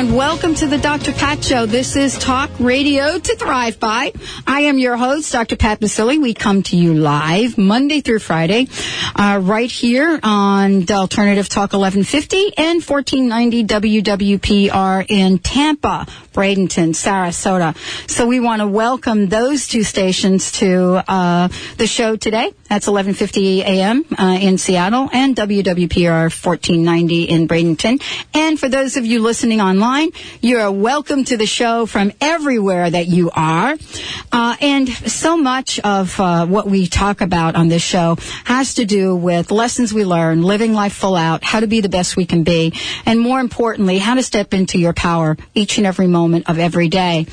everyone. Welcome to the Dr. Pat Show. This is Talk Radio to Thrive By. I am your host, Dr. Pat Baccili. We come to you live Monday through Friday, uh, right here on Alternative Talk 1150 and 1490 WWPR in Tampa, Bradenton, Sarasota. So we want to welcome those two stations to uh, the show today. That's 11:50 a.m. Uh, in Seattle and WWPR 1490 in Bradenton. And for those of you listening online, you're welcome to the show from everywhere that you are. Uh, and so much of uh, what we talk about on this show has to do with lessons we learn, living life full out, how to be the best we can be, and more importantly, how to step into your power each and every moment of every day.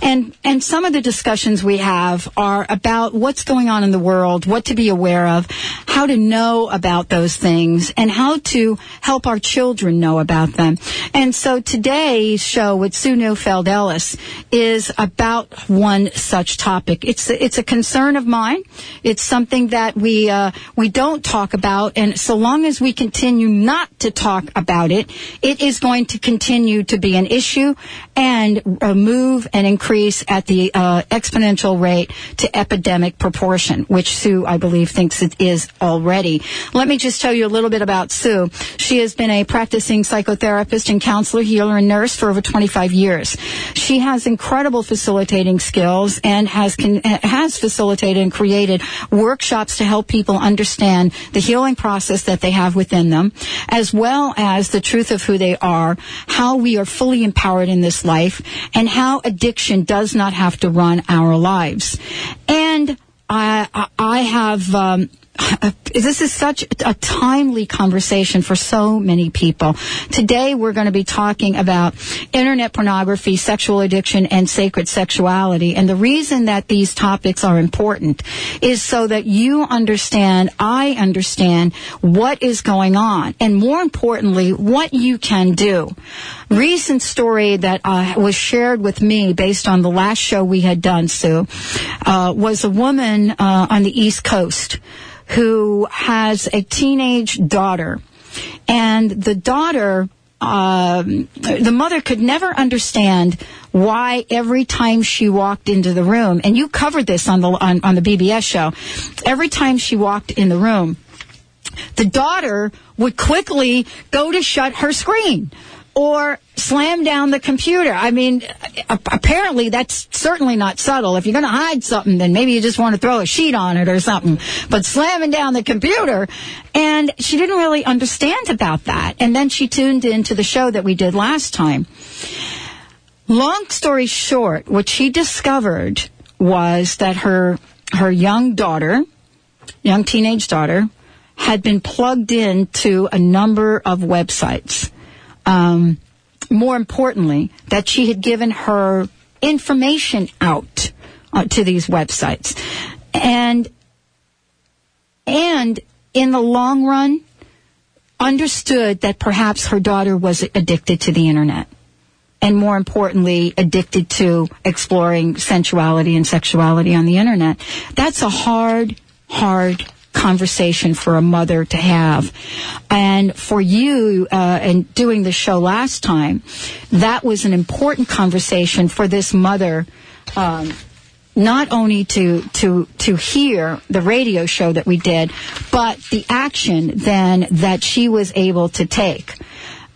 And and some of the discussions we have are about what's going on in the world, what to be aware of, how to know about those things, and how to help our children know about them. And so today's show with Sue Neufeld Ellis is about one such topic. It's it's a concern of mine. It's something that we uh, we don't talk about, and so long as we continue not to talk about it, it is going to continue to be an issue and uh, move and increase at the uh, exponential rate to epidemic proportion, which Sue, I believe, thinks it is already. Let me just tell you a little bit about Sue. She has been a practicing psychotherapist and counselor, healer, and for over 25 years. She has incredible facilitating skills and has has facilitated and created workshops to help people understand the healing process that they have within them, as well as the truth of who they are, how we are fully empowered in this life, and how addiction does not have to run our lives. And I, I have um, this is such a timely conversation for so many people. Today we're going to be talking about internet pornography, sexual addiction, and sacred sexuality. And the reason that these topics are important is so that you understand, I understand what is going on, and more importantly, what you can do. Recent story that uh, was shared with me based on the last show we had done, Sue, uh, was a woman uh, on the East Coast who has a teenage daughter. And the daughter, um, the mother could never understand why every time she walked into the room, and you covered this on the on, on the BBS show, every time she walked in the room, the daughter would quickly go to shut her screen or slam down the computer. I mean, apparently that's certainly not subtle. If you're going to hide something, then maybe you just want to throw a sheet on it or something. But slamming down the computer, and she didn't really understand about that. And then she tuned into the show that we did last time. Long story short, what she discovered was that her her young daughter, young teenage daughter, had been plugged into a number of websites um, more importantly, that she had given her information out uh, to these websites. And, and in the long run, understood that perhaps her daughter was addicted to the internet. And more importantly, addicted to exploring sensuality and sexuality on the internet. That's a hard, hard conversation for a mother to have. And for you, uh, and doing the show last time, that was an important conversation for this mother. Um, not only to to to hear the radio show that we did, but the action then that she was able to take,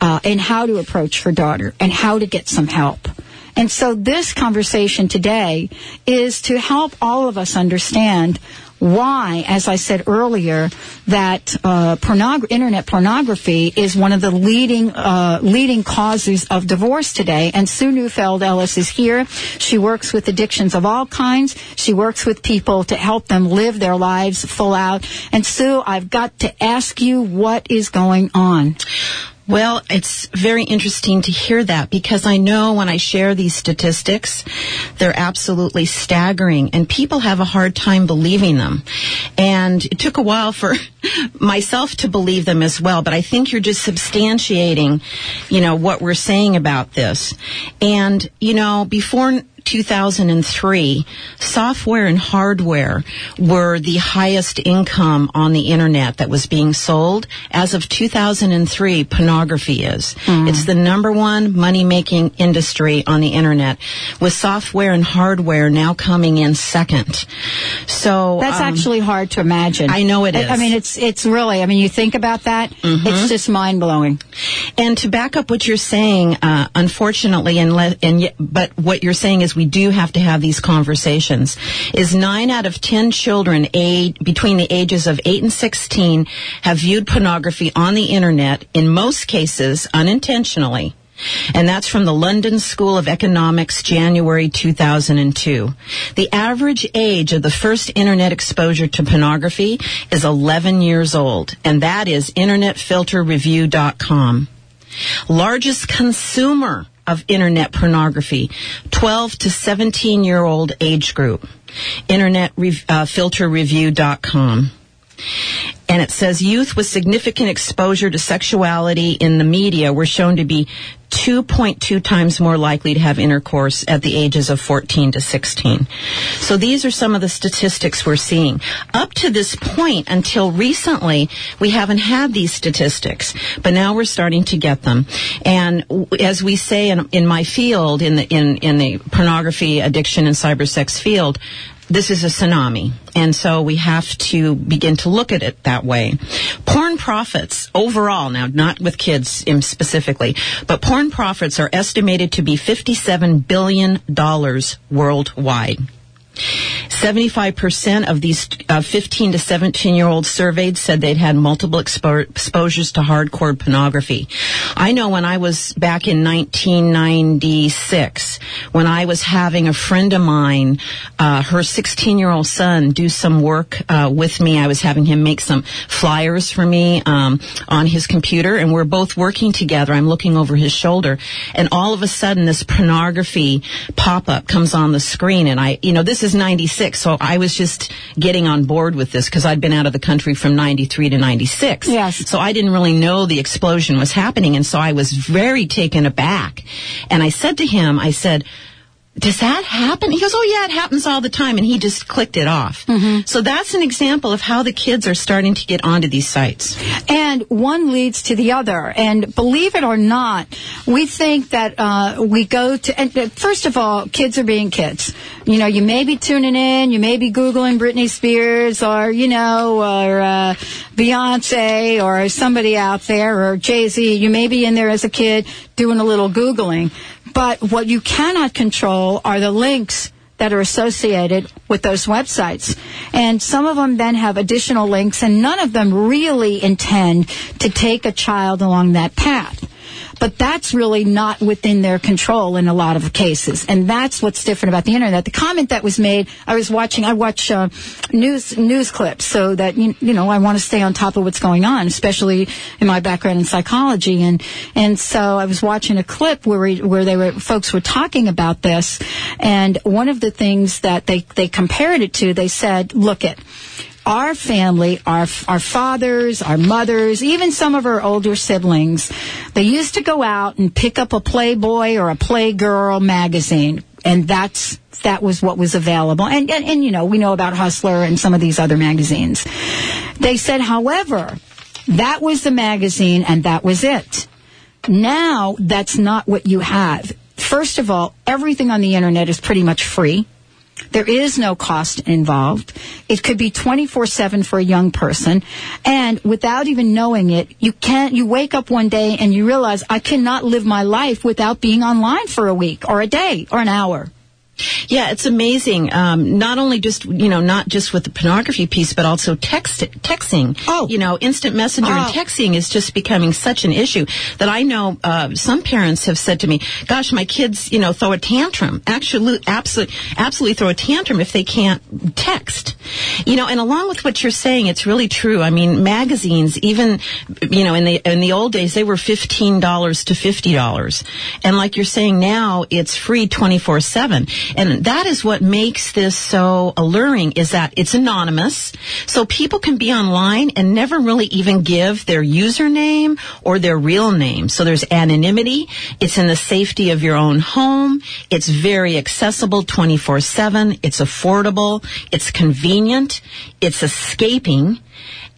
uh, and how to approach her daughter and how to get some help. And so this conversation today is to help all of us understand why, as I said earlier, that uh, pornog- internet pornography is one of the leading uh, leading causes of divorce today. And Sue Neufeld Ellis is here. She works with addictions of all kinds. She works with people to help them live their lives full out. And Sue, I've got to ask you what is going on. Well, it's very interesting to hear that because I know when I share these statistics, they're absolutely staggering and people have a hard time believing them. And it took a while for myself to believe them as well, but I think you're just substantiating, you know, what we're saying about this. And, you know, before 2003, software and hardware were the highest income on the internet that was being sold. As of 2003, pornography is. Mm. It's the number one money making industry on the internet, with software and hardware now coming in second. So that's um, actually hard to imagine. I know it is. I, I, mean, it's it's really. I mean, you think about that, mm-hmm. it's just mind blowing. And to back up what you're saying, uh, unfortunately, and, le- and but what you're saying is we do have to have these conversations is nine out of ten children age, between the ages of 8 and 16 have viewed pornography on the internet, in most cases unintentionally. And that's from the London School of Economics, January 2002. The average age of the first internet exposure to pornography is 11 years old, and that is internetfilterreview.com. Largest consumer of internet pornography, 12 to 17 year old age group. Internetfilterreview.com. Uh, and it says youth with significant exposure to sexuality in the media were shown to be 2.2 times more likely to have intercourse at the ages of 14 to 16. So these are some of the statistics we're seeing. Up to this point, until recently, we haven't had these statistics, but now we're starting to get them. And as we say in, in my field, in the, in, in the pornography, addiction, and cybersex field, this is a tsunami. And so we have to begin to look at it that way. Porn profits overall, now not with kids specifically, but porn profits are estimated to be $57 billion worldwide. 75% of these uh, 15 to 17 year olds surveyed said they'd had multiple expo- exposures to hardcore pornography. I know when I was back in 1996, when I was having a friend of mine, uh, her 16 year old son do some work uh, with me. I was having him make some flyers for me um, on his computer, and we're both working together. I'm looking over his shoulder, and all of a sudden, this pornography pop up comes on the screen, and I, you know, this is 96 96. So I was just getting on board with this because I'd been out of the country from 93 to 96. Yes. So I didn't really know the explosion was happening. And so I was very taken aback. And I said to him, I said, does that happen? He goes, oh yeah, it happens all the time. And he just clicked it off. Mm-hmm. So that's an example of how the kids are starting to get onto these sites. And one leads to the other. And believe it or not, we think that uh, we go to, and uh, first of all, kids are being kids. You know, you may be tuning in, you may be Googling Britney Spears or, you know, or uh, Beyonce or somebody out there or Jay-Z. You may be in there as a kid doing a little Googling. But what you cannot control are the links that are associated with those websites. And some of them then have additional links, and none of them really intend to take a child along that path. But that's really not within their control in a lot of cases. And that's what's different about the internet. The comment that was made, I was watching, I watch uh, news, news clips so that, you, you know, I want to stay on top of what's going on, especially in my background in psychology. And, and so I was watching a clip where we, where they were, folks were talking about this. And one of the things that they, they compared it to, they said, look at, our family, our, our fathers, our mothers, even some of our older siblings, they used to go out and pick up a Playboy or a Playgirl magazine. And that's, that was what was available. And, and, and, you know, we know about Hustler and some of these other magazines. They said, however, that was the magazine and that was it. Now, that's not what you have. First of all, everything on the internet is pretty much free. There is no cost involved. It could be 24-7 for a young person. And without even knowing it, you can't, you wake up one day and you realize I cannot live my life without being online for a week or a day or an hour. Yeah, it's amazing. Um, not only just you know not just with the pornography piece, but also text texting. Oh, you know, instant messenger oh. and texting is just becoming such an issue that I know uh, some parents have said to me, "Gosh, my kids, you know, throw a tantrum. Actually, absolutely, absolutely throw a tantrum if they can't text." You know, and along with what you're saying, it's really true. I mean, magazines, even, you know, in the, in the old days, they were $15 to $50. And like you're saying now, it's free 24-7. And that is what makes this so alluring is that it's anonymous. So people can be online and never really even give their username or their real name. So there's anonymity. It's in the safety of your own home. It's very accessible 24-7. It's affordable. It's convenient. It's escaping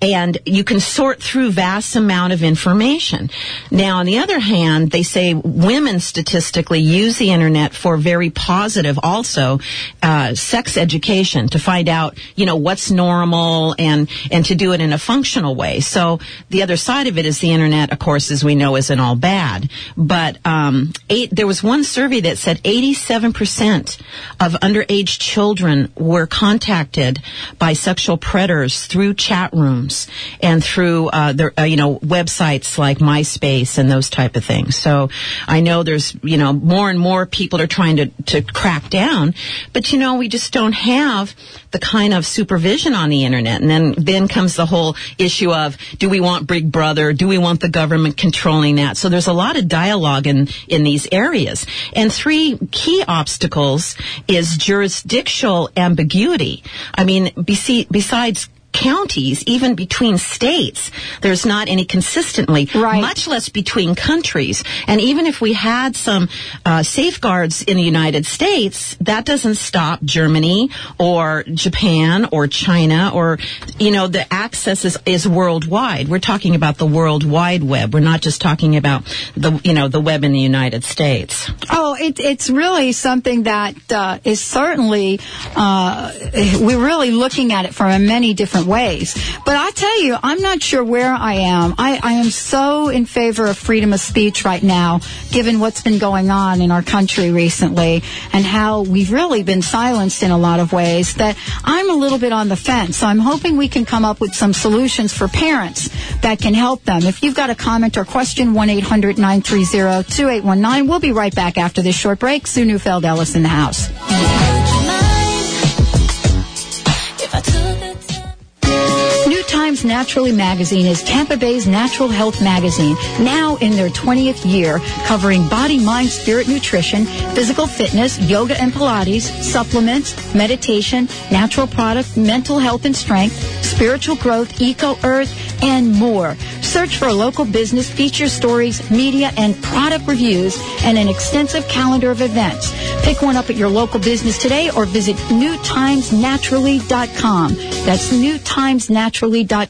and you can sort through vast amount of information. Now, on the other hand, they say women statistically use the internet for very positive, also uh, sex education to find out, you know, what's normal and and to do it in a functional way. So the other side of it is the internet, of course, as we know, isn't all bad. But um, eight, there was one survey that said 87 percent of underage children were contacted by sexual predators through chat rooms and through uh, uh, you know websites like MySpace and those type of things. So I know there's you know more and more people are trying to to crack down, but you know we just don't have the kind of supervision on the internet. And then then comes the whole issue of do we want Big Brother? Do we want the government controlling that? So there's a lot of dialogue in in these areas. And three key obstacles is jurisdictional ambiguity. I mean, besides counties, even between states, there's not any consistently, right. much less between countries. And even if we had some uh, safeguards in the United States, that doesn't stop Germany or Japan or China or, you know, the access is, is worldwide. We're talking about the World Wide Web. We're not just talking about the, you know, the web in the United States. Oh, it, it's really something that uh, is certainly, uh, we're really looking at it from a many different different ways. But I tell you, I'm not sure where I am. I, I am so in favor of freedom of speech right now, given what's been going on in our country recently and how we've really been silenced in a lot of ways that I'm a little bit on the fence. So I'm hoping we can come up with some solutions for parents that can help them. If you've got a comment or question, 1-800-930-2819. We'll be right back after this short break. Sue Neufeld Ellis in the house. Naturally magazine is Tampa Bay's natural health magazine, now in their 20th year, covering body, mind, spirit, nutrition, physical fitness, yoga and Pilates, supplements, meditation, natural product, mental health and strength, spiritual growth, eco earth, and more. Search for local business, feature stories, media, and product reviews, and an extensive calendar of events. Pick one up at your local business today or visit newtimesnaturally.com. That's newtimesnaturally.com.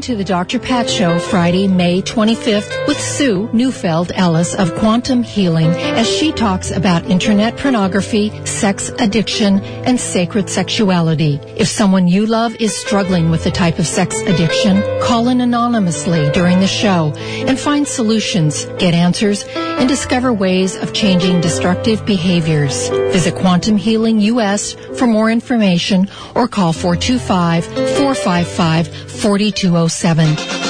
To the Dr. Pat Show Friday, May 25th with Sue Neufeld Ellis of Quantum Healing as she talks about internet pornography, sex addiction, and sacred sexuality. If someone you love is struggling with the type of sex addiction, call in anonymously during the show and find solutions, get answers, and discover ways of changing destructive behaviors. Visit Quantum Healing US for more information or call 425 455 4207.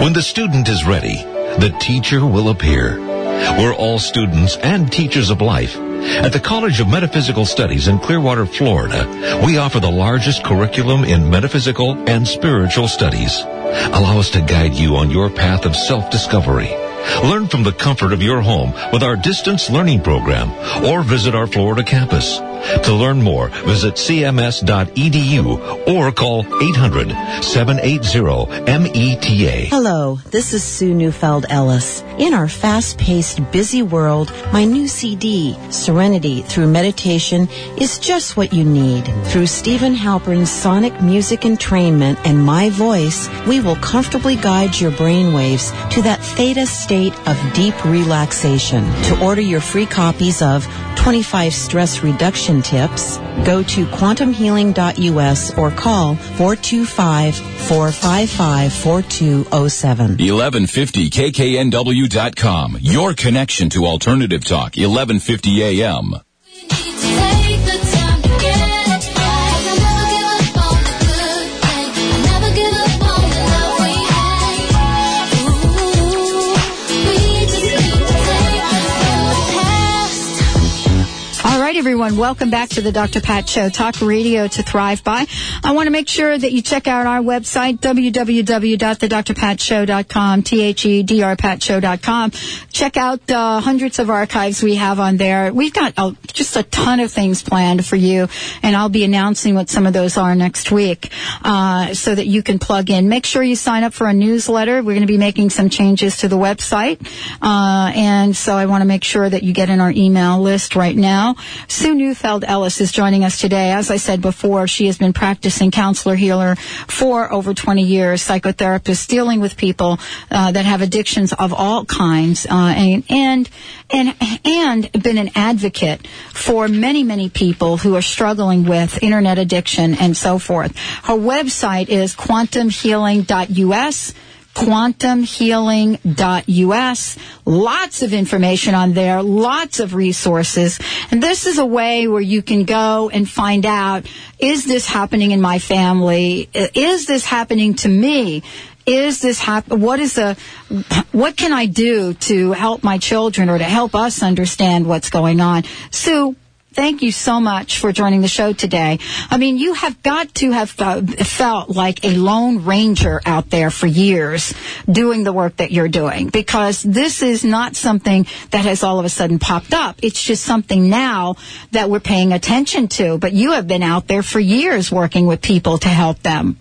When the student is ready, the teacher will appear. We're all students and teachers of life. At the College of Metaphysical Studies in Clearwater, Florida, we offer the largest curriculum in metaphysical and spiritual studies. Allow us to guide you on your path of self-discovery. Learn from the comfort of your home with our distance learning program or visit our Florida campus. To learn more, visit cms.edu or call 800-780-META. Hello, this is Sue Neufeld Ellis. In our fast-paced, busy world, my new CD, Serenity Through Meditation, is just what you need. Through Steven Halpern's sonic music entrainment and my voice, we will comfortably guide your brainwaves to that theta state of deep relaxation. To order your free copies of 25 Stress Reduction Tips, go to quantumhealing.us or call 425-455-4207. 1150kknw.com. Your connection to alternative talk. 1150 AM. Everyone. Welcome back to the Dr. Pat Show, talk radio to thrive by. I want to make sure that you check out our website, www.thedrpatshow.com, T-H-E-D-R-patshow.com. Check out uh, hundreds of archives we have on there. We've got uh, just a ton of things planned for you, and I'll be announcing what some of those are next week uh, so that you can plug in. Make sure you sign up for a newsletter. We're going to be making some changes to the website, uh, and so I want to make sure that you get in our email list right now. Sue Neufeld Ellis is joining us today. As I said before, she has been practicing counselor healer for over 20 years, psychotherapist dealing with people uh, that have addictions of all kinds, uh, and and and and been an advocate for many many people who are struggling with internet addiction and so forth. Her website is quantumhealing.us quantumhealing.us. Lots of information on there, lots of resources. And this is a way where you can go and find out, is this happening in my family? Is this happening to me? Is this hap- what is the what can I do to help my children or to help us understand what's going on? Sue, Thank you so much for joining the show today. I mean, you have got to have uh, felt like a lone ranger out there for years doing the work that you're doing because this is not something that has all of a sudden popped up. It's just something now that we're paying attention to. But you have been out there for years working with people to help them.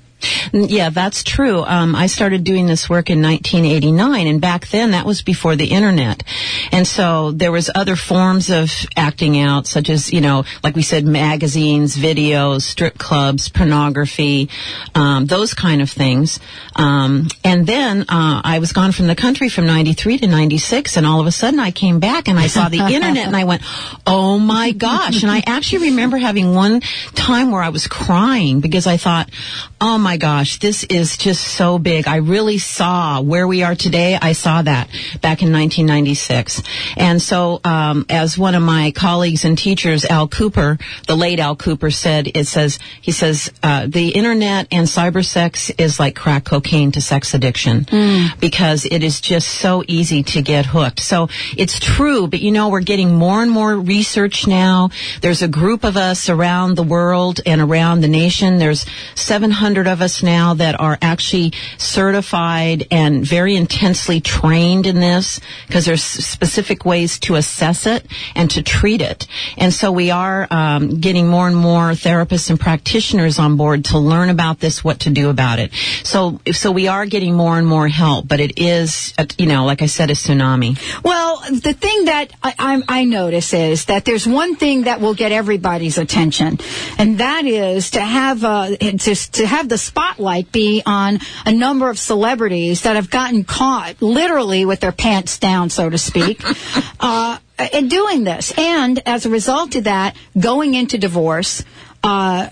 Yeah, that's true. Um, I started doing this work in 1989, and back then that was before the internet, and so there was other forms of acting out, such as you know, like we said, magazines, videos, strip clubs, pornography, um, those kind of things. Um, and then uh, I was gone from the country from 93 to 96, and all of a sudden I came back and I saw the internet, and I went, "Oh my gosh!" And I actually remember having one time where I was crying because I thought, "Oh my." My gosh, this is just so big. I really saw where we are today. I saw that back in 1996. And so, um, as one of my colleagues and teachers, Al Cooper, the late Al Cooper said, it says, he says, uh, the internet and cyber sex is like crack cocaine to sex addiction because it is just so easy to get hooked. So it's true, but you know, we're getting more and more research now. There's a group of us around the world and around the nation. There's 700 of us now that are actually certified and very intensely trained in this because there's specific ways to assess it and to treat it. And so we are um, getting more and more therapists and practitioners on board to learn about this, what to do about it. So, so we are getting more and more help, but it is, a, you know, like I said, a tsunami. Well, the thing that I, I, I notice is that there's one thing that will get everybody's attention, and that is to have uh, to, to have the spotlight be on a number of celebrities that have gotten caught literally with their pants down, so to speak. uh, in doing this, and as a result of that, going into divorce, uh,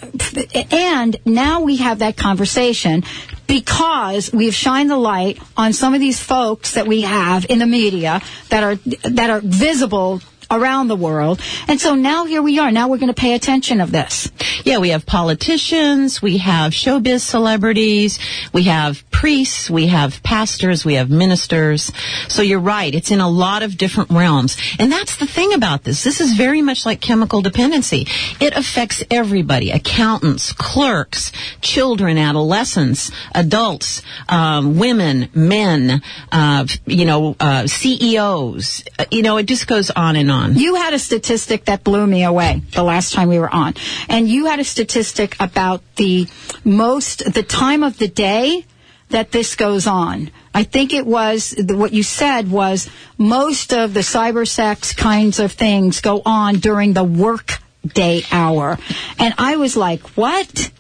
and now we have that conversation because we've shined the light on some of these folks that we have in the media that are that are visible around the world. And so now here we are. Now we're going to pay attention of this. Yeah, we have politicians, we have showbiz celebrities, we have priests, we have pastors, we have ministers. So you're right. It's in a lot of different realms. And that's the thing about this. This is very much like chemical dependency. It affects everybody. Accountants, clerks, children, adolescents, adults, um, women, men, uh, you know, uh, CEOs. Uh, you know, it just goes on and on. You had a statistic that blew me away the last time we were on. And you had a statistic about the most, the time of the day that this goes on. I think it was, what you said was most of the cyber sex kinds of things go on during the work day hour. And I was like, what?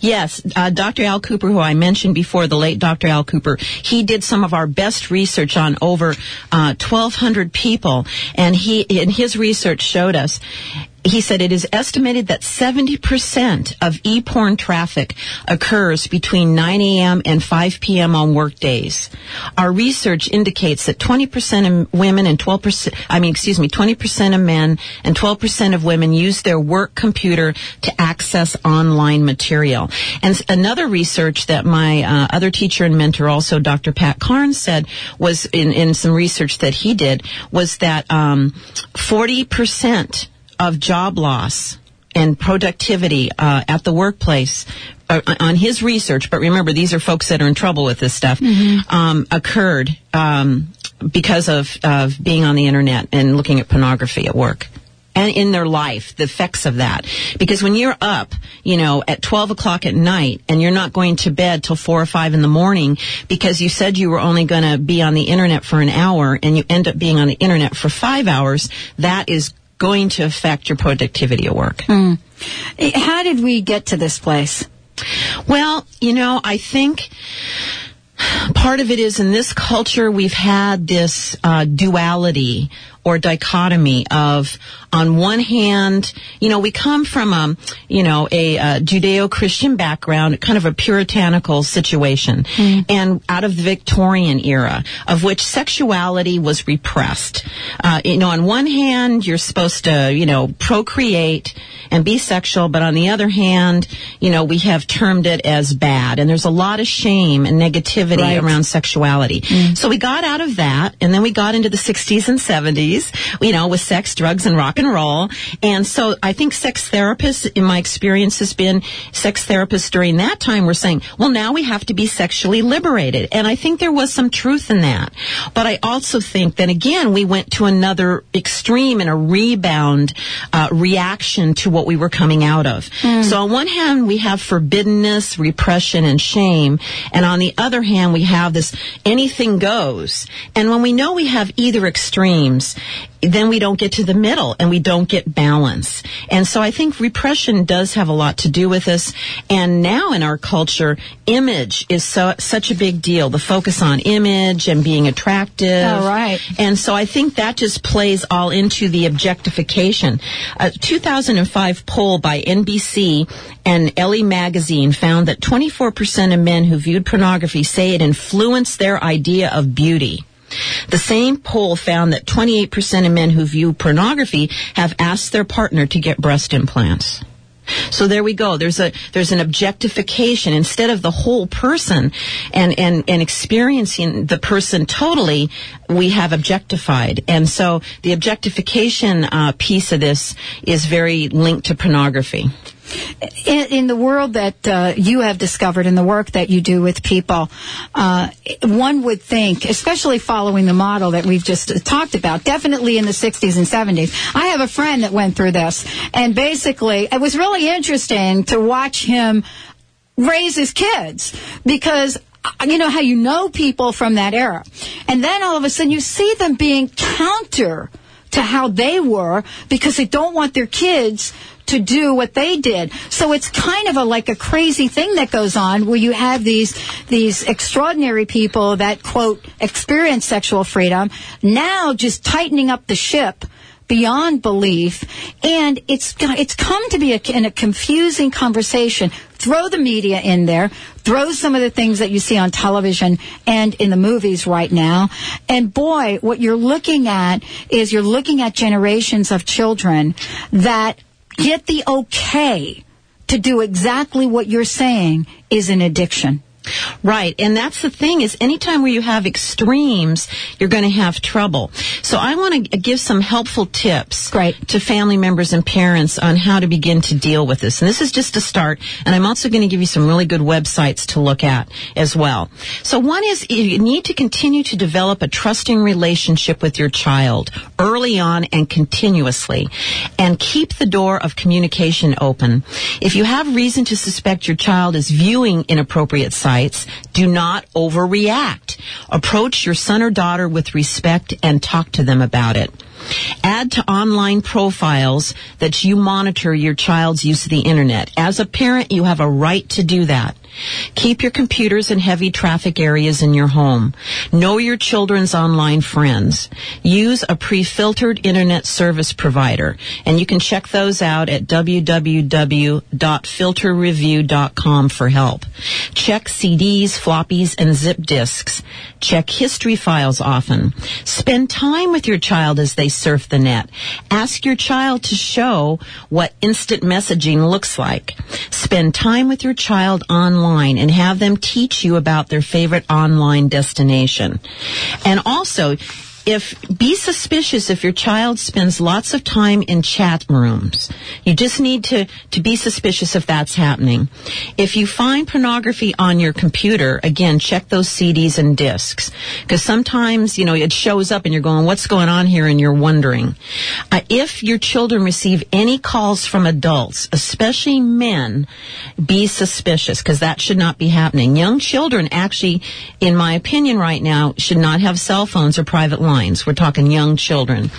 Yes, uh, Dr. Al Cooper, who I mentioned before, the late Dr. Al Cooper, he did some of our best research on over uh, 1,200 people, and he, in his research showed us he said it is estimated that 70% of e-porn traffic occurs between 9 a.m. and 5 p.m. on work days. Our research indicates that 20% of women and 12%, I mean, excuse me, 20% of men and 12% of women use their work computer to access online material. And another research that my uh, other teacher and mentor, also Dr. Pat Carnes, said was in, in some research that he did was that um, 40% of job loss and productivity uh, at the workplace uh, on his research, but remember these are folks that are in trouble with this stuff, um, occurred um, because of, of being on the internet and looking at pornography at work. And in their life, the effects of that. Because when you're up, you know, at 12 o'clock at night and you're not going to bed till 4 or 5 in the morning because you said you were only going to be on the internet for an hour and you end up being on the internet for 5 hours, that is going to affect your productivity at work. Eh, How did we get to this place? Well, you know, I think part of it is in this culture we've had this uh, duality or dichotomy of on one hand you know we come from a you know a, uh judeo-christian background kind of a puritanical situation. And out of the victorian era of which sexuality was repressed. Uh, you know on one hand you're supposed to you know procreate and be sexual but on the other hand you know we have termed it as bad. And there's a lot of shame and negativity Right. around sexuality. So we got out of that and then we got into the 60s and 70s you know with sex drugs and rock and roll. And so i think sex therapists in my experience has been sex therapists during that time were saying well now we have to be sexually liberated. And i think there was some truth in that. But i also think that again we went to another extreme and a rebound uh, reaction to what we were coming out of. So on one hand we have forbiddenness repression and shame. And on the other hand we have this anything goes. And when we know we have either extremes then we don't get to the middle and we don't get balance. And so I think repression does have a lot to do with this. And now in our culture, image is so, such a big deal. The focus on image and being attractive. Oh, right. And so I think that just plays all into the objectification. A 2005 poll by NBC and Elle Magazine found that 24% of men who viewed pornography say it influenced their idea of beauty. The same poll found that 28% of men who view pornography have asked their partner to get breast implants. So there we go. There's a there's an objectification instead of the whole person and and and experiencing the person totally. We have objectified, and so the objectification uh, piece of this is very linked to pornography. In, in the world that uh, you have discovered in the work that you do with people, uh, one would think, especially following the model that we've just uh, talked about, definitely in the 60s and 70s. I have a friend that went through this, and basically, it was really interesting to watch him raise his kids because uh, you know how you know people from that era. And then all of a sudden you see them being counter to how they were because they don't want their kids to do what they did. So it's kind of a like a crazy thing that goes on where you have these these extraordinary people that quote experience sexual freedom now just tightening up the ship beyond belief. And it's it's come to be a, in a confusing conversation. Throw the media in there. Throw some of the things that you see on television and in the movies right now. And boy what you're looking at is you're looking at generations of children that get the okay to do exactly what you're saying is an addiction Right, and that's the thing is anytime where you have extremes, you're going to have trouble. So I want to give some helpful tips Great. to family members and parents on how to begin to deal with this. And this is just a start, and I'm also going to give you some really good websites to look at as well. So one is you need to continue to develop a trusting relationship with your child early on and continuously, and keep the door of communication open. If you have reason to suspect your child is viewing inappropriate sites, do not overreact. Approach your son or daughter with respect and talk to them about it. Add to online profiles that you monitor your child's use of the internet. As a parent, you have a right to do that. Keep your computers in heavy traffic areas in your home. Know your children's online friends. Use a pre-filtered internet service provider. And you can check those out at www.filterreview.com for help. Check CDs, floppies, and zip disks. Check history files often. Spend time with your child as they surf the net. Ask your child to show what instant messaging looks like. Spend time with your child online and have them teach you about their favorite online destination. And also, if be suspicious if your child spends lots of time in chat rooms. You just need to to be suspicious if that's happening. If you find pornography on your computer, again, check those CDs and discs because sometimes you know it shows up and you're going, "What's going on here?" and you're wondering. Uh, if your children receive any calls from adults, especially men, be suspicious because that should not be happening. Young children actually, in my opinion, right now, should not have cell phones or private lines. We're talking young children.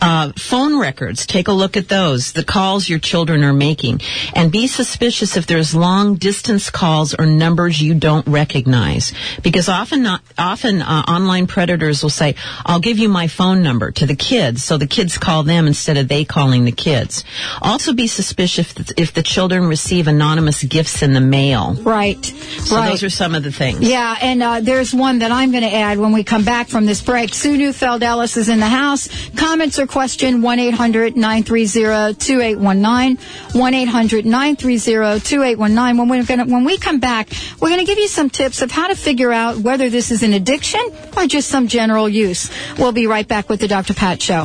Uh, phone records, take a look at those, the calls your children are making, and be suspicious if there's long distance calls or numbers you don't recognize. Because often, not, often uh, online predators will say, "I'll give you my phone number" to the kids, so the kids call them instead of they calling the kids. Also, be suspicious if, if the children receive anonymous gifts in the mail. Right. So right. those are some of the things. Yeah, and uh, there's one that I'm going to add when we come back from this break. Sue Neufeld Ellis is in the house. Comments or question 1 800 930 2819. 1 800 930 2819. When we come back, we're going to give you some tips of how to figure out whether this is an addiction or just some general use. We'll be right back with the Dr. Pat Show.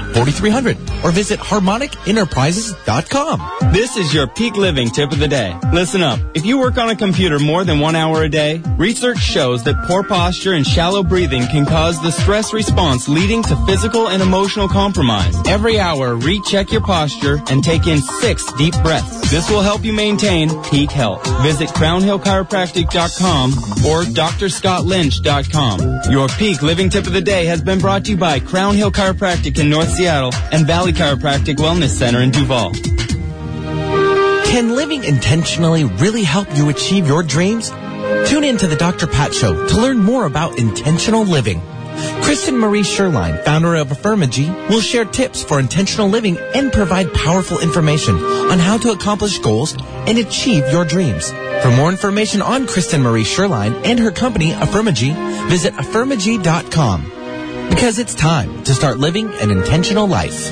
888-667-4300 or visit harmonicenterprises.com. This is your peak living tip of the day. Listen up. If you work on a computer more than one hour a day, research shows that poor posture and shallow breathing can cause the stress response leading to physical and emotional compromise. Every hour, recheck your posture and take in six deep breaths. This will help you maintain peak health. Visit crownhillchiropractic.com or drscottlynch.com. Your peak living tip of the day has been brought to you by Crown Hill Chiropractic in North Seattle and Valley Chiropractic Wellness Center in Duvall. Can living intentionally really help you achieve your dreams? Tune in to the Dr. Pat Show to learn more about intentional living. Kristen Marie Sherline, founder of Affirmagy, will share tips for intentional living and provide powerful information on how to accomplish goals and achieve your dreams. For more information on Kristen Marie Sherline and her company, Affirmagy, visit affirmagy.com. Because it's time to start living an intentional life.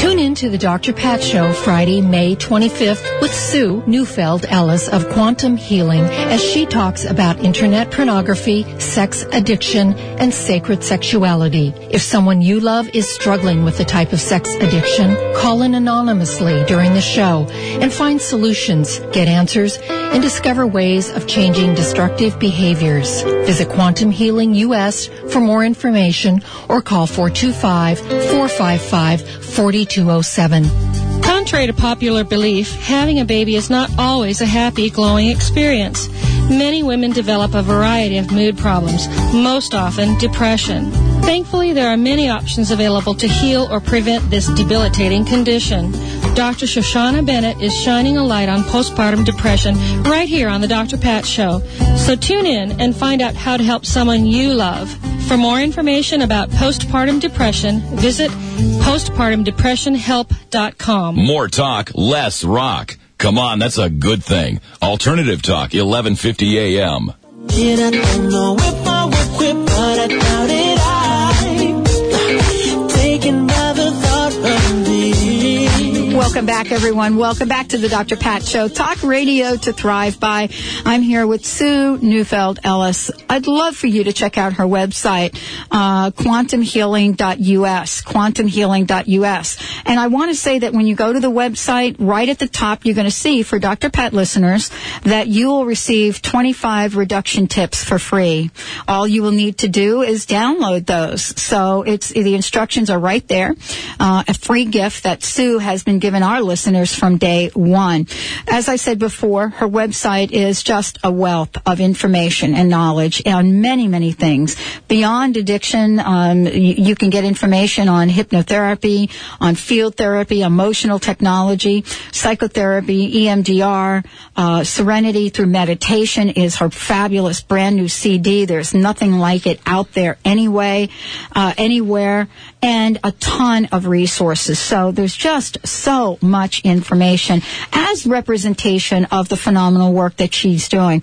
Tune in to the Dr. Pat Show Friday, May 25th with Sue Neufeld Ellis of Quantum Healing as she talks about internet pornography, sex addiction, and sacred sexuality. If someone you love is struggling with the type of sex addiction, call in anonymously during the show and find solutions, get answers, and discover ways of changing destructive behaviors. Visit Quantum Healing US for more information or call 425-455-4207. Contrary to popular belief, having a baby is not always a happy, glowing experience. Many women develop a variety of mood problems, most often depression. Thankfully, there are many options available to heal or prevent this debilitating condition. Dr. Shoshana Bennett is shining a light on postpartum depression right here on the Dr. Pat Show. So tune in and find out how to help someone you love. For more information about postpartum depression, visit postpartumdepressionhelp.com. More talk, less rock. Come on, that's a good thing. Alternative Talk, 1150 AM. Welcome back, everyone. Welcome back to the Dr. Pat Show. Talk radio to thrive by. I'm here with Sue Neufeld Ellis. I'd love for you to check out her website, uh, quantumhealing.us, quantumhealing.us. And I want to say that when you go to the website, right at the top, you're going to see for Dr. Pat listeners that you will receive 25 reduction tips for free. All you will need to do is download those. So it's, the instructions are right there. Uh, a free gift that Sue has been giving our listeners from day one. As I said before, her website is just a wealth of information and knowledge on many, many things. Beyond addiction, um, you, you can get information on hypnotherapy, on field therapy, emotional technology, psychotherapy, EMDR, uh, serenity through meditation is her fabulous brand new CD. There's nothing like it out there anyway, uh, anywhere, and a ton of resources. So there's just so much information as representation of the phenomenal work that she's doing.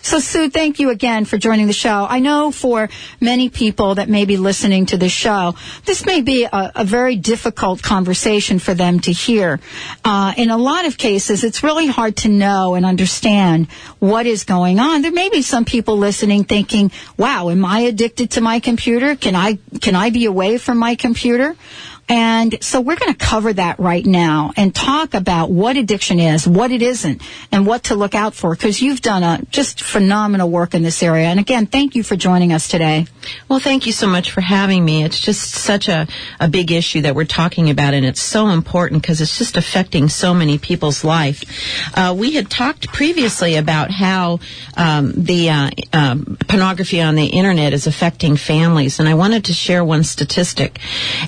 So, Sue, thank you again for joining the show. I know for many people that may be listening to the show, this may be a, a very difficult conversation for them to hear. Uh, in a lot of cases, it's really hard to know and understand what is going on. There may be some people listening thinking, wow, am I addicted to my computer? Can I, can I be away from my computer? And so we're going to cover that right now and talk about what addiction is, what it isn't, and what to look out for because you've done a just phenomenal work in this area. And again, thank you for joining us today. Well, thank you so much for having me. It's just such a, a big issue that we're talking about, and it's so important because it's just affecting so many people's life. Uh, we had talked previously about how um, the uh, um, pornography on the internet is affecting families, and I wanted to share one statistic.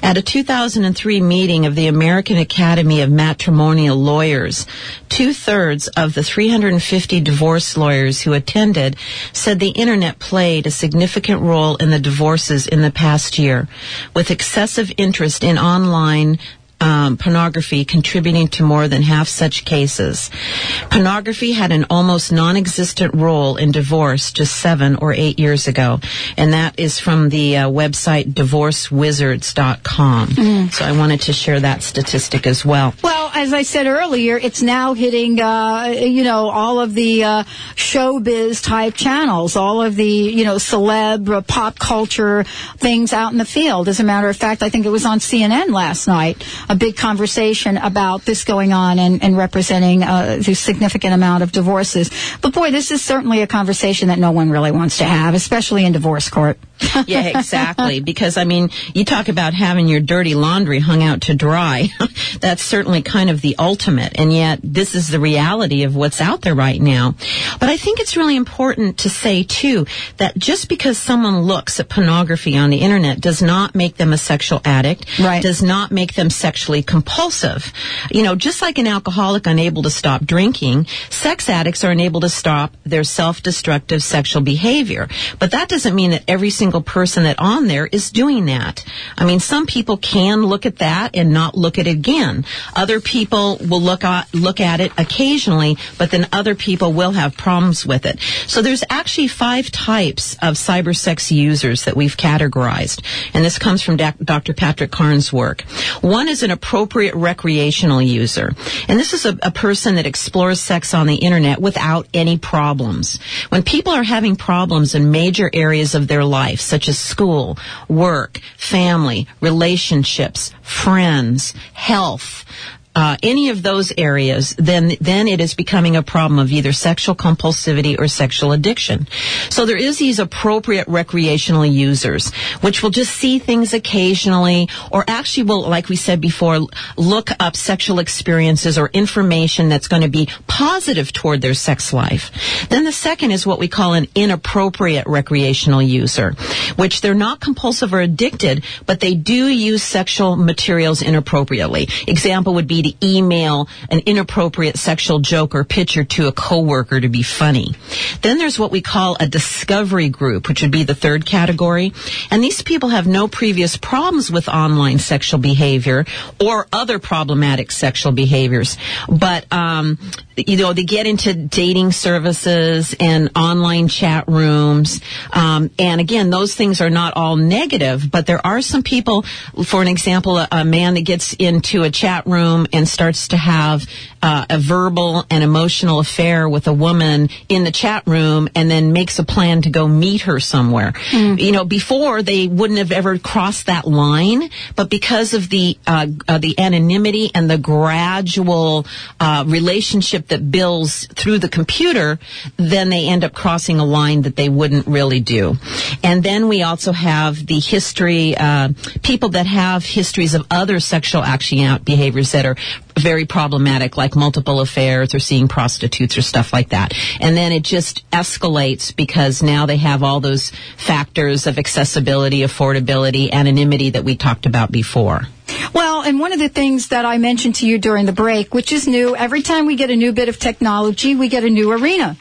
At a 2003 meeting of the American Academy of Matrimonial Lawyers, two thirds of the 350 divorce lawyers who attended said the internet played a significant role in the divorces in the past year, with excessive interest in online um, pornography contributing to more than half such cases. Pornography had an almost non-existent role in divorce just seven or eight years ago, and that is from the uh, website divorcewizards.com. So I wanted to share that statistic as well. Well, as I said earlier, it's now hitting, uh, you know, all of the uh, showbiz type channels, all of the, you know, celeb, uh, pop culture things out in the field. As a matter of fact, I think it was on CNN last night, a big conversation about this going on and, and representing uh, the significant amount of divorces. But boy, this is certainly a conversation that no one really wants to have, especially in divorce court. yeah, exactly. Because I mean, you talk about having your dirty laundry hung out to dry. That's certainly kind of the ultimate, and yet this is the reality of what's out there right now. But I think it's really important to say too that just because someone looks at pornography on the internet does not make them a sexual addict. Right. Does not make them sexually compulsive. You know, just like an alcoholic unable to stop drinking, sex addicts are unable to stop their self-destructive sexual behavior. But that doesn't mean that every single single person that on there is doing that. I mean, some people can look at that and not look at it again. Other people will look at, look at it occasionally, but then other people will have problems with it. So there's actually five types of cyber sex users that we've categorized. And this comes from Dr. Patrick Carnes' work. One is an appropriate recreational user. And this is a, a person that explores sex on the internet without any problems. When people are having problems in major areas of their life, such as school, work, family, relationships, friends, health, uh, any of those areas, then then it is becoming a problem of either sexual compulsivity or sexual addiction. So there is these appropriate recreational users, which will just see things occasionally, or actually will, like we said before, look up sexual experiences or information that's going to be positive toward their sex life. Then the second is what we call an inappropriate recreational user, which they're not compulsive or addicted, but they do use sexual materials inappropriately. Example would be to email an inappropriate sexual joke or picture to a coworker to be funny. Then there's what we call a discovery group, which would be the third category. And these people have no previous problems with online sexual behavior or other problematic sexual behaviors. But, um, you know, they get into dating services and online chat rooms. Um, and again, those things are not all negative, but there are some people, for an example, a, a man that gets into a chat room and starts to have uh, a verbal and emotional affair with a woman in the chat room and then makes a plan to go meet her somewhere. You know, before they wouldn't have ever crossed that line, but because of the uh, uh, the anonymity and the gradual uh, relationship that builds through the computer, then they end up crossing a line that they wouldn't really do. And then we also have the history, uh, people that have histories of other sexual acting out behaviors that are very problematic, like multiple affairs or seeing prostitutes or stuff like that. And then it just escalates because now they have all those factors of accessibility, affordability, anonymity that we talked about before. Well, and one of the things that I mentioned to you during the break, which is new, every time we get a new bit of technology, we get a new arena.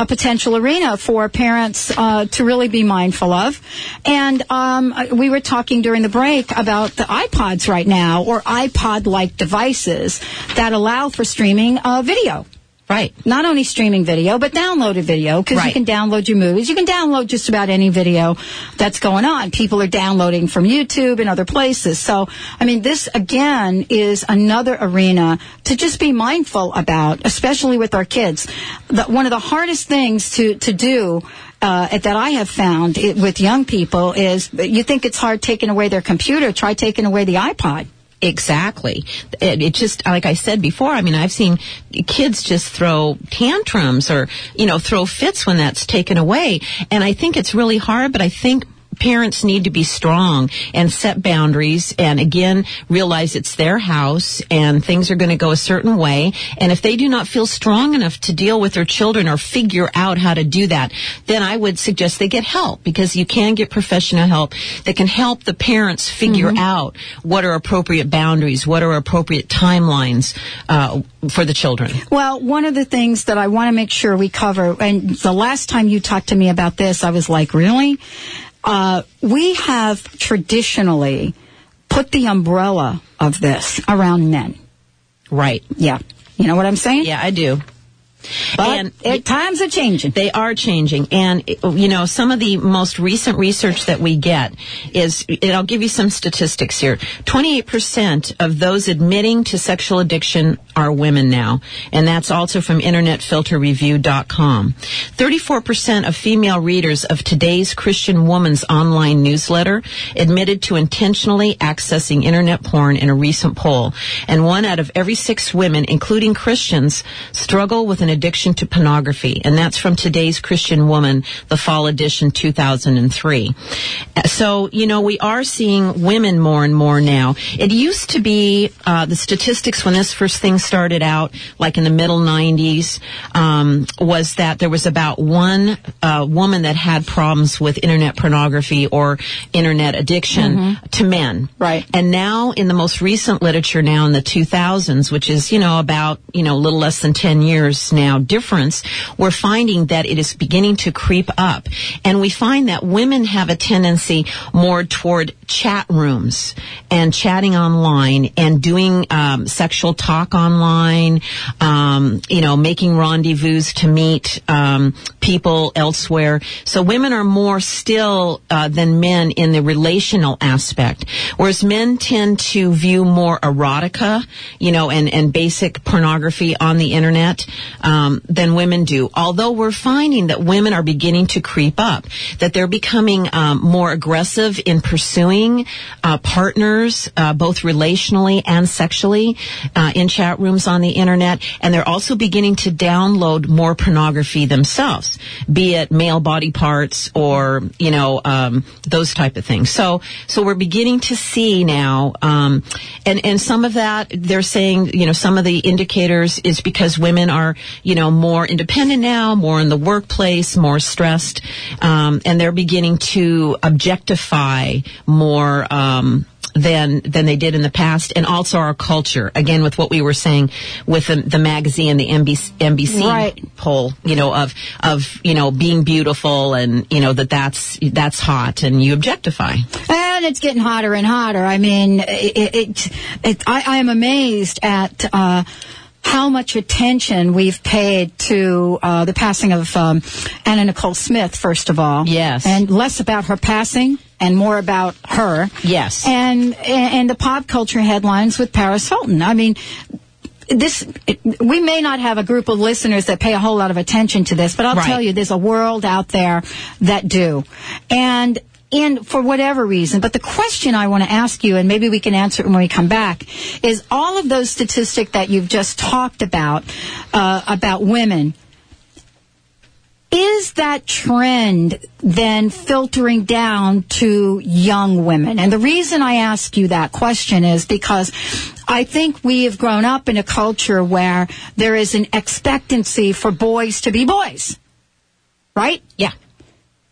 A potential arena for parents uh, to really be mindful of, and um, we were talking during the break about the iPods right now, or iPod-like devices that allow for streaming uh, video. Right. Not only streaming video, but downloaded video, because you can download your movies. You can download just about any video that's going on. People are downloading from YouTube and other places. So, I mean, this again is another arena to just be mindful about, especially with our kids. The, one of the hardest things to, to do uh, that I have found it, with young people is you think it's hard taking away their computer, try taking away the iPod. Exactly. It, it just, like I said before, I mean, I've seen kids just throw tantrums or, you know, throw fits when that's taken away. And I think it's really hard, but I think parents need to be strong and set boundaries and again realize it's their house and things are going to go a certain way. And if they do not feel strong enough to deal with their children or figure out how to do that then i would suggest they get help because you can get professional help that can help the parents figure out what are appropriate boundaries what are appropriate timelines uh, for the children. Well, one of the things that I want to make sure we cover, and the last time you talked to me about this, I was like, really? Uh, we have traditionally put the umbrella of this around men. right Yeah. You know what I'm saying? yeah i do But And- it, times are changing. They are changing. And, you know, some of the most recent research that we get is, and I'll give you some statistics here. 28% of those admitting to sexual addiction are women now. And that's also from internetfilterreview.com. 34% of female readers of today's Christian Woman's online newsletter admitted to intentionally accessing internet porn in a recent poll. And one out of every six women, including Christians, struggle with an addiction to pornography. And that's from today's Christian Woman, the fall edition 2003. Uh, So, you know, we are seeing women more and more now. It used to be, uh, the statistics when this first thing started out like in the middle 90s um, was that there was about one uh, woman that had problems with internet pornography or internet addiction to men. Right. And now in the most recent literature now in the 2000s, which is, you know, about, you know, a little less than 10 years now difference, we're finding that it is beginning to creep up. And we find that women have a tendency more toward chat rooms and chatting online and doing um, sexual talk online, um, you know, making rendezvous to meet um, people elsewhere. So women are more still uh, than men in the relational aspect, whereas men tend to view more erotica, you know, and, and basic pornography on the internet um, than women do. Although we're finding that women are beginning to creep up, that they're becoming um, more aggressive in pursuing uh, partners, uh, both relationally and sexually, uh, in chat rooms on the internet, and they're also beginning to download more pornography themselves, be it male body parts or you know um, those type of things. So, so we're beginning to see now, um, and and some of that they're saying, you know, some of the indicators is because women are, you know, more independent now, more in the workplace, more stressed, um, and they're beginning to objectify more. Um, than than they did in the past, and also our culture. Again, with what we were saying with the, the magazine, the NBC, NBC Right. poll, you know, of of you know being beautiful and you know that that's that's hot, and you objectify. And it's getting hotter and hotter. I mean, it, it, it I, I am amazed at, uh, how much attention we've paid to uh, the passing of um, Anna Nicole Smith, first of all. Yes. And less about her passing and more about her. Yes. And, and the pop culture headlines with Paris Hilton. I mean, this we may not have a group of listeners that pay a whole lot of attention to this, but I'll Right. tell you, there's a world out there that do, and and for whatever reason. But the question I want to ask you, and maybe we can answer it when we come back, is all of those statistics that you've just talked about uh, about women. Is that trend then filtering down to young women? And the reason I ask you that question is because I think we have grown up in a culture where there is an expectancy for boys to be boys. Right? Yeah.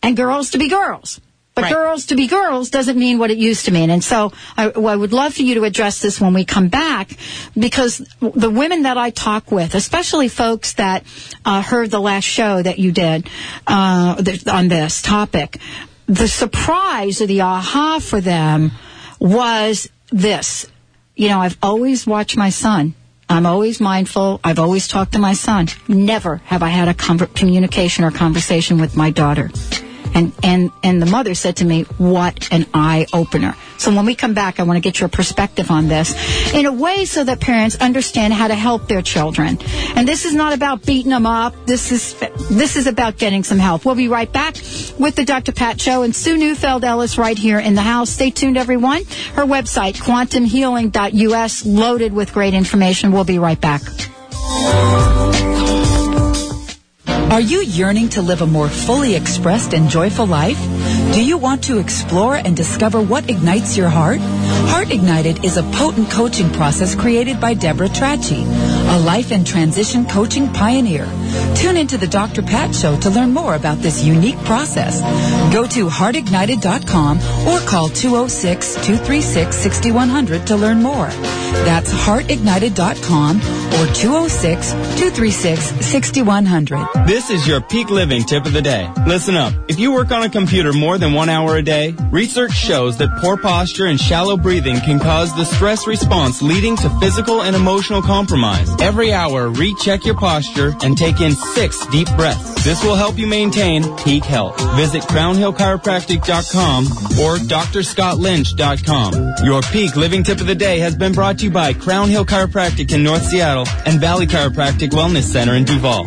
And girls to be girls. But Right. girls to be girls doesn't mean what it used to mean. And so I, well, I would love for you to address this when we come back because the women that I talk with, especially folks that uh, heard the last show that you did uh, th- on this topic, the surprise or the aha for them was this. You know, I've always watched my son. I'm always mindful. I've always talked to my son. Never have I had a conver- communication or conversation with my daughter. And, and, and the mother said to me, what an eye opener. So when we come back, I want to get your perspective on this in a way so that parents understand how to help their children. And this is not about beating them up. This is, this is about getting some help. We'll be right back with the Dr. Pat Show and Sue Neufeld Ellis right here in the house. Stay tuned, everyone. Her website, quantumhealing.us, loaded with great information. We'll be right back. Are you yearning to live a more fully expressed and joyful life? Do you want to explore and discover what ignites your heart? Heart Ignited is a potent coaching process created by Deborah Trachy, a life and transition coaching pioneer. Tune into the Dr. Pat Show to learn more about this unique process. Go to heartignited.com or call 206-236-6100 to learn more. That's heartignited.com or 206-236-6100. This is your peak living tip of the day. Listen up. If you work on a computer more than one hour a day, research shows that poor posture and shallow breathing can cause the stress response leading to physical and emotional compromise. Every hour, recheck your posture and take in six deep breaths. This will help you maintain peak health. Visit crownhillchiropractic.com or drscottlynch.com. Your peak living tip of the day has been brought to you by Crown Hill Chiropractic in North Seattle and Valley Chiropractic Wellness Center in Duvall.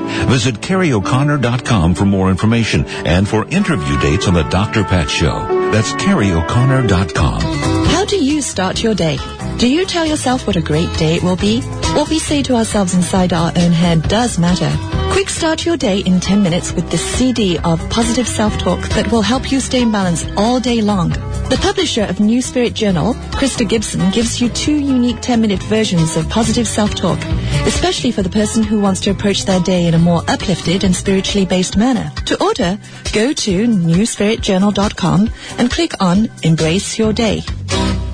Visit CarrieO'Connor.com for more information and for interview dates on The Dr. Pat Show. That's CarrieO'Connor.com. How do you start your day? Do you tell yourself what a great day it will be? What we say to ourselves inside our own head does matter. Quick start your day in 10 minutes with this CD of positive self-talk that will help you stay in balance all day long. The publisher of New Spirit Journal, Krysta Gibson, gives you two unique 10-minute versions of positive self-talk, especially for the person who wants to approach their day in a more uplifted and spiritually based manner. To order, go to newspiritjournal.com and click on Embrace Your Day.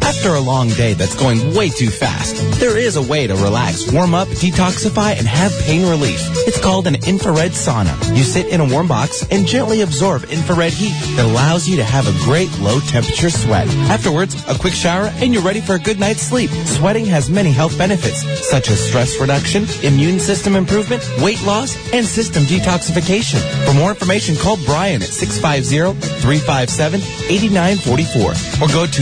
After a long day that's going way too fast, there is a way to relax, warm up, detoxify, and have pain relief. It's called an infrared sauna. You sit in a warm box and gently absorb infrared heat that allows you to have a great low temperature sweat. Afterwards, a quick shower and you're ready for a good night's sleep. Sweating has many health benefits, such as stress reduction, immune system improvement, weight loss, and system detoxification. For more information, call Brian at 650-357-8944 or go to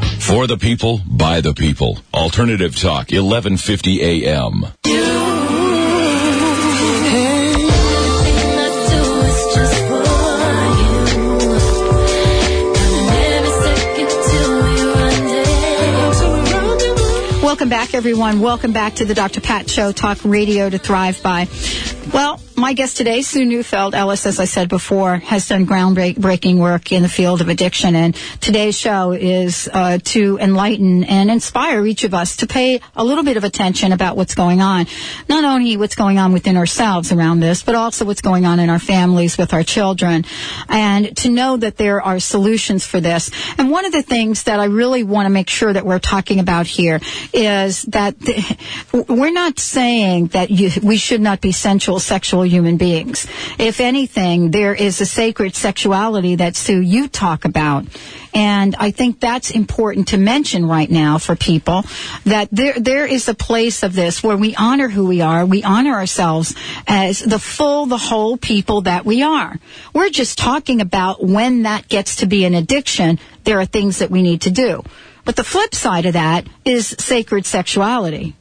For the people, by the people. Alternative Talk, 1150 AM. Welcome back, everyone. Welcome back to the Dr. Pat Show, Talk Radio to Thrive By. Well, my guest today, Sue Neufeld Ellis, as I said before, has done groundbreaking work in the field of addiction. And today's show is uh, to enlighten and inspire each of us to pay a little bit of attention about what's going on. Not only what's going on within ourselves around this, but also what's going on in our families with our children. And to know that there are solutions for this. And one of the things that I really want to make sure that we're talking about here is that th- we're not saying that you, we should not be sensual, sexual human beings. If anything, there is a sacred sexuality that Sue you talk about. And I think that's important to mention right now for people that there there is a place of this where we honor who we are, we honor ourselves as the full, the whole people that we are. We're just talking about when that gets to be an addiction, there are things that we need to do. But the flip side of that is sacred sexuality.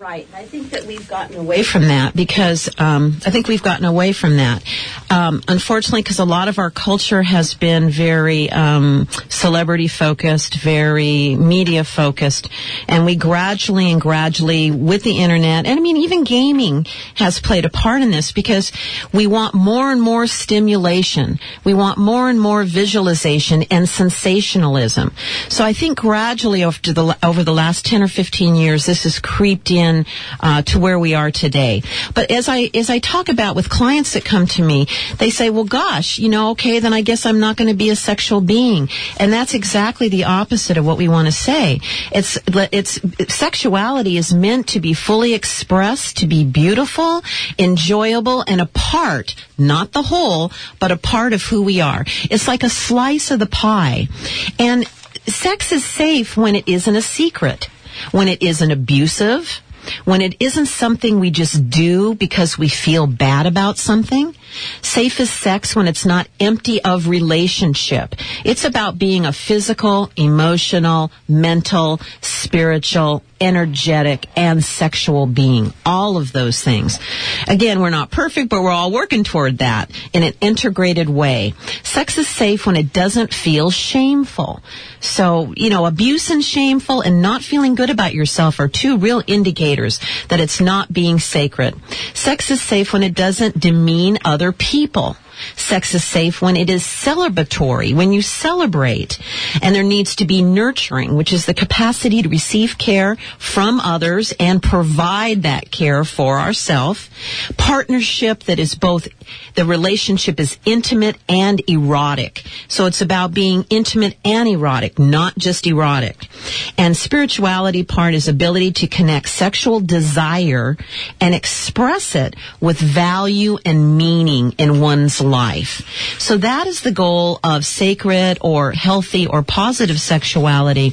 Right. I think that we've gotten away from that because um, I think we've gotten away from that. Um, unfortunately, because a lot of our culture has been very um, celebrity focused, very media focused, and we gradually and gradually, with the internet, and I mean, even gaming has played a part in this because we want more and more stimulation. We want more and more visualization and sensationalism. So I think gradually over the, over the last 10 or 15 years, this has creeped in uh, to where we are today. But as I as I talk about with clients that come to me, they say, "Well, gosh, you know, okay, then I guess I'm not going to be a sexual being," and that's exactly the opposite of what we want to say. It's it's sexuality is meant to be fully expressed, to be beautiful, enjoyable, and a part, not the whole, but a part of who we are. It's like a slice of the pie, and sex is safe when it isn't a secret, when it isn't abusive when it isn't something we just do because we feel bad about something. Safe is sex when it's not empty of relationship. It's about being a physical, emotional, mental, spiritual, energetic, and sexual being. All of those things. Again, we're not perfect, but we're all working toward that in an integrated way. Sex is safe when it doesn't feel shameful. So, you know, abuse and shameful and not feeling good about yourself are two real indicators that it's not being sacred. Sex is safe when it doesn't demean other people. Sex is safe when it is celebratory, when you celebrate. And there needs to be nurturing, which is the capacity to receive care from others and provide that care for ourselves. Partnership that is both, the relationship is intimate and erotic. So it's about being intimate and erotic, not just erotic. And spirituality part is ability to connect sexual desire and express it with value and meaning in one's life. So that is the goal of sacred or healthy or positive sexuality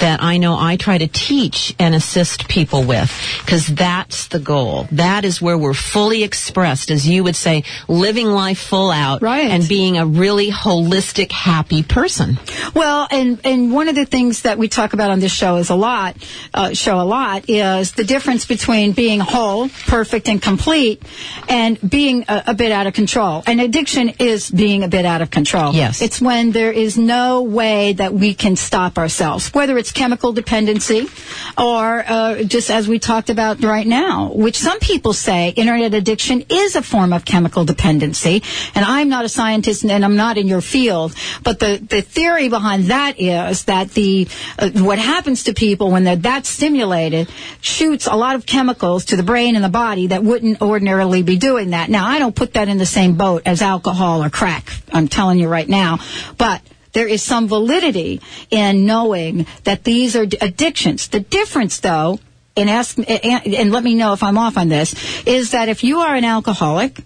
that I know I try to teach and assist people with because that's the goal. That is where we're fully expressed, as you would say, living life full out Right. and being a really holistic, happy person. Well, and and one of the things that we talk about on this show is a lot, uh, show a lot, is the difference between being whole, perfect, and complete, and being a, a bit out of control. And addiction is being a bit out of control. Yes. it's when there is no way that we can stop ourselves, whether it's chemical dependency or uh, just as we talked about right now, which some people say internet addiction is a form of chemical dependency. And I'm not a scientist and I'm not in your field, but the, the theory behind that is that the uh, what happens to people when they're that stimulated shoots a lot of chemicals to the brain and the body that wouldn't ordinarily be doing that. Now, I don't put that in the same boat as alcohol or crack. I'm telling you right now, but there is some validity in knowing that these are addictions. The difference, though, and ask and, let me know if I'm off on this, is that if you are an alcoholic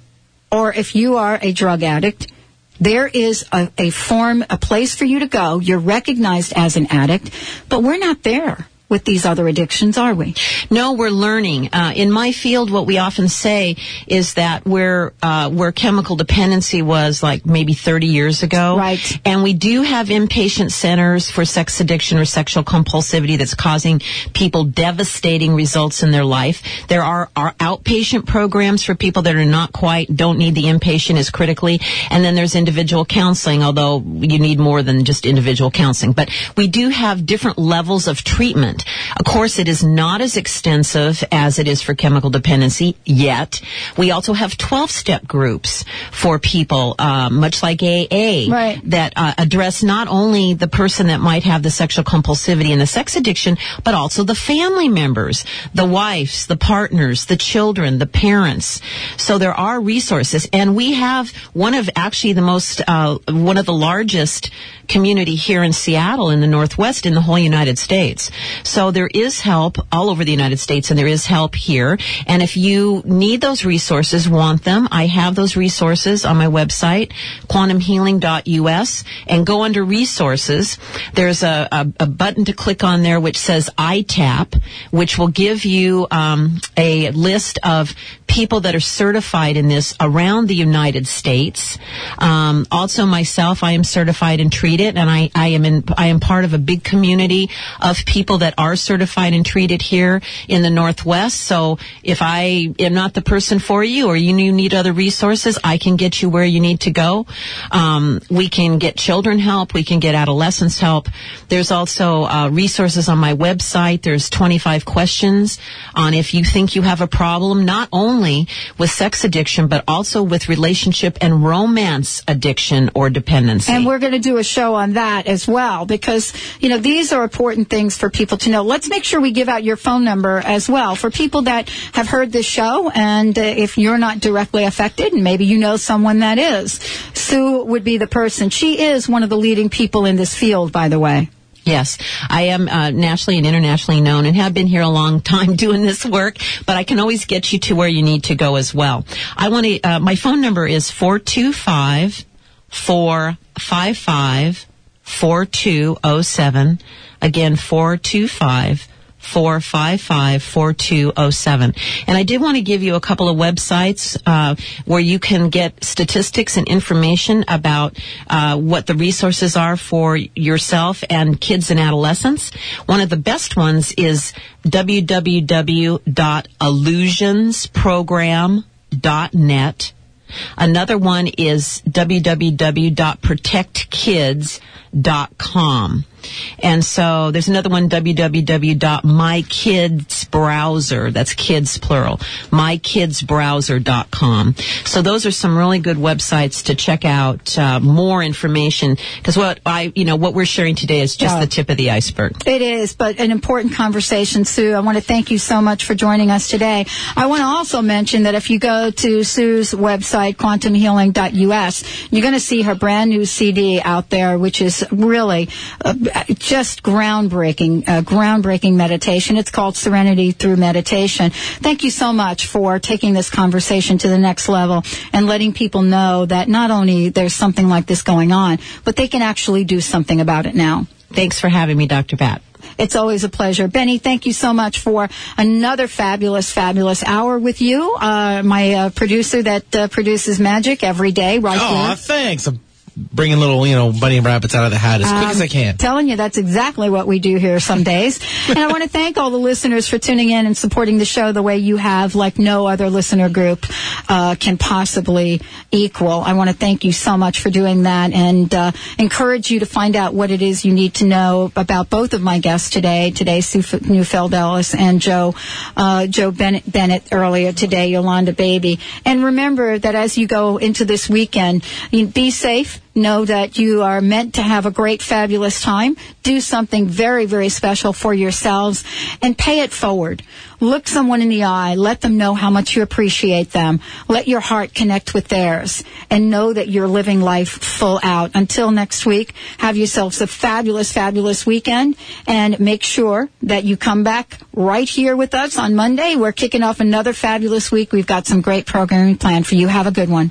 or if you are a drug addict, there is a, a form, a place for you to go. You're recognized as an addict, but we're not there with these other addictions, are we? No, we're learning. Uh, in my field, what we often say is that where uh, where chemical dependency was like maybe 30 years ago, Right. And we do have inpatient centers for sex addiction or sexual compulsivity that's causing people devastating results in their life. There are our outpatient programs for people that are not quite don't need the inpatient as critically, and then there's individual counseling. Although you need more than just individual counseling, but we do have different levels of treatment. Of course, it is not as extensive as it is for chemical dependency yet. We also have 12 step groups for people, uh, much like AA, Right. that uh, address not only the person that might have the sexual compulsivity and the sex addiction, but also the family members, the wives, the partners, the children, the parents. So there are resources, and we have one of actually the most, uh, one of the largest community here in Seattle in the Northwest in the whole United States. So there is help all over the United States and there is help here. And if you need those resources, want them, I have those resources on my website, quantumhealing.us and go under resources. There's a, a, a button to click on there which says ITAP, which will give you um, a list of people that are certified in this around the United States. Um, also myself, I am certified in Treat It and I, I am in, I am part of a big community of people that are certified and treated here in the Northwest. So if I am not the person for you or you need other resources, I can get you where you need to go. Um, we can get children help. We can get adolescents help. There's also uh, resources on my website. There's 25 questions on if you think you have a problem, not only with sex addiction, but also with relationship and romance addiction or dependency. And we're going to do a show on that as well because, you know, these are important things for people to know. Let's make sure we give out your phone number as well for people that have heard this show. And uh, if you're not directly affected, and maybe you know someone that is, Sue would be the person. She is one of the leading people in this field, by the way. Yes, I am uh, nationally and internationally known and have been here a long time doing this work, but I can always get you to where you need to go as well. I want to, uh, my phone number is 425 455 4207. Again, 425 455 4207. And I did want to give you a couple of websites uh, where you can get statistics and information about uh, what the resources are for yourself and kids and adolescents. One of the best ones is www.illusionsprogram.net. Another one is www.protectkids.net www.mykidsbrowser.com. And so there's another one, www.mykidsbrowser, that's kids plural, mykidsbrowser.com. So those are some really good websites to check out uh, more information because what I, you know, what we're sharing today is just the tip of the iceberg. It is, but an important conversation, Sue. I want to thank you so much for joining us today. I want to also mention that if you go to Sue's website, quantumhealing.us, you're going to see her brand new CD out there, which is really uh, just groundbreaking, uh, groundbreaking meditation. It's called Serenity Through Meditation. Thank you so much for taking this conversation to the next level and letting people know that not only there's something like this going on, but they can actually do something about it now. Thanks for having me, Dr. Pat. It's always a pleasure. Benny, thank you so much for another fabulous, fabulous hour with you. Uh, my uh, producer that uh, produces magic every day, right Oh, here. thanks. I'm bringing little, you know, bunny rabbits out of the hat as quick Um, as I can. Telling you that's exactly what we do here some days. and I want to thank all the listeners for tuning in and supporting the show the way you have, like no other listener group uh, can possibly equal. I want to thank you so much for doing that and uh, encourage you to find out what it is you need to know about both of my guests today. Today, Sue Neufeld Ellis and Joe uh, Joe Bennett, Bennett earlier today, Yolanda Baby. And remember that as you go into this weekend, be safe. Know that you are meant to have a great, fabulous time. Do something very, very special for yourselves and pay it forward. Look someone in the eye. Let them know how much you appreciate them. Let your heart connect with theirs and know that you're living life full out. Until next week, have yourselves a fabulous, fabulous weekend and make sure that you come back right here with us on Monday. We're kicking off another fabulous week. We've got some great programming planned for you. Have a good one.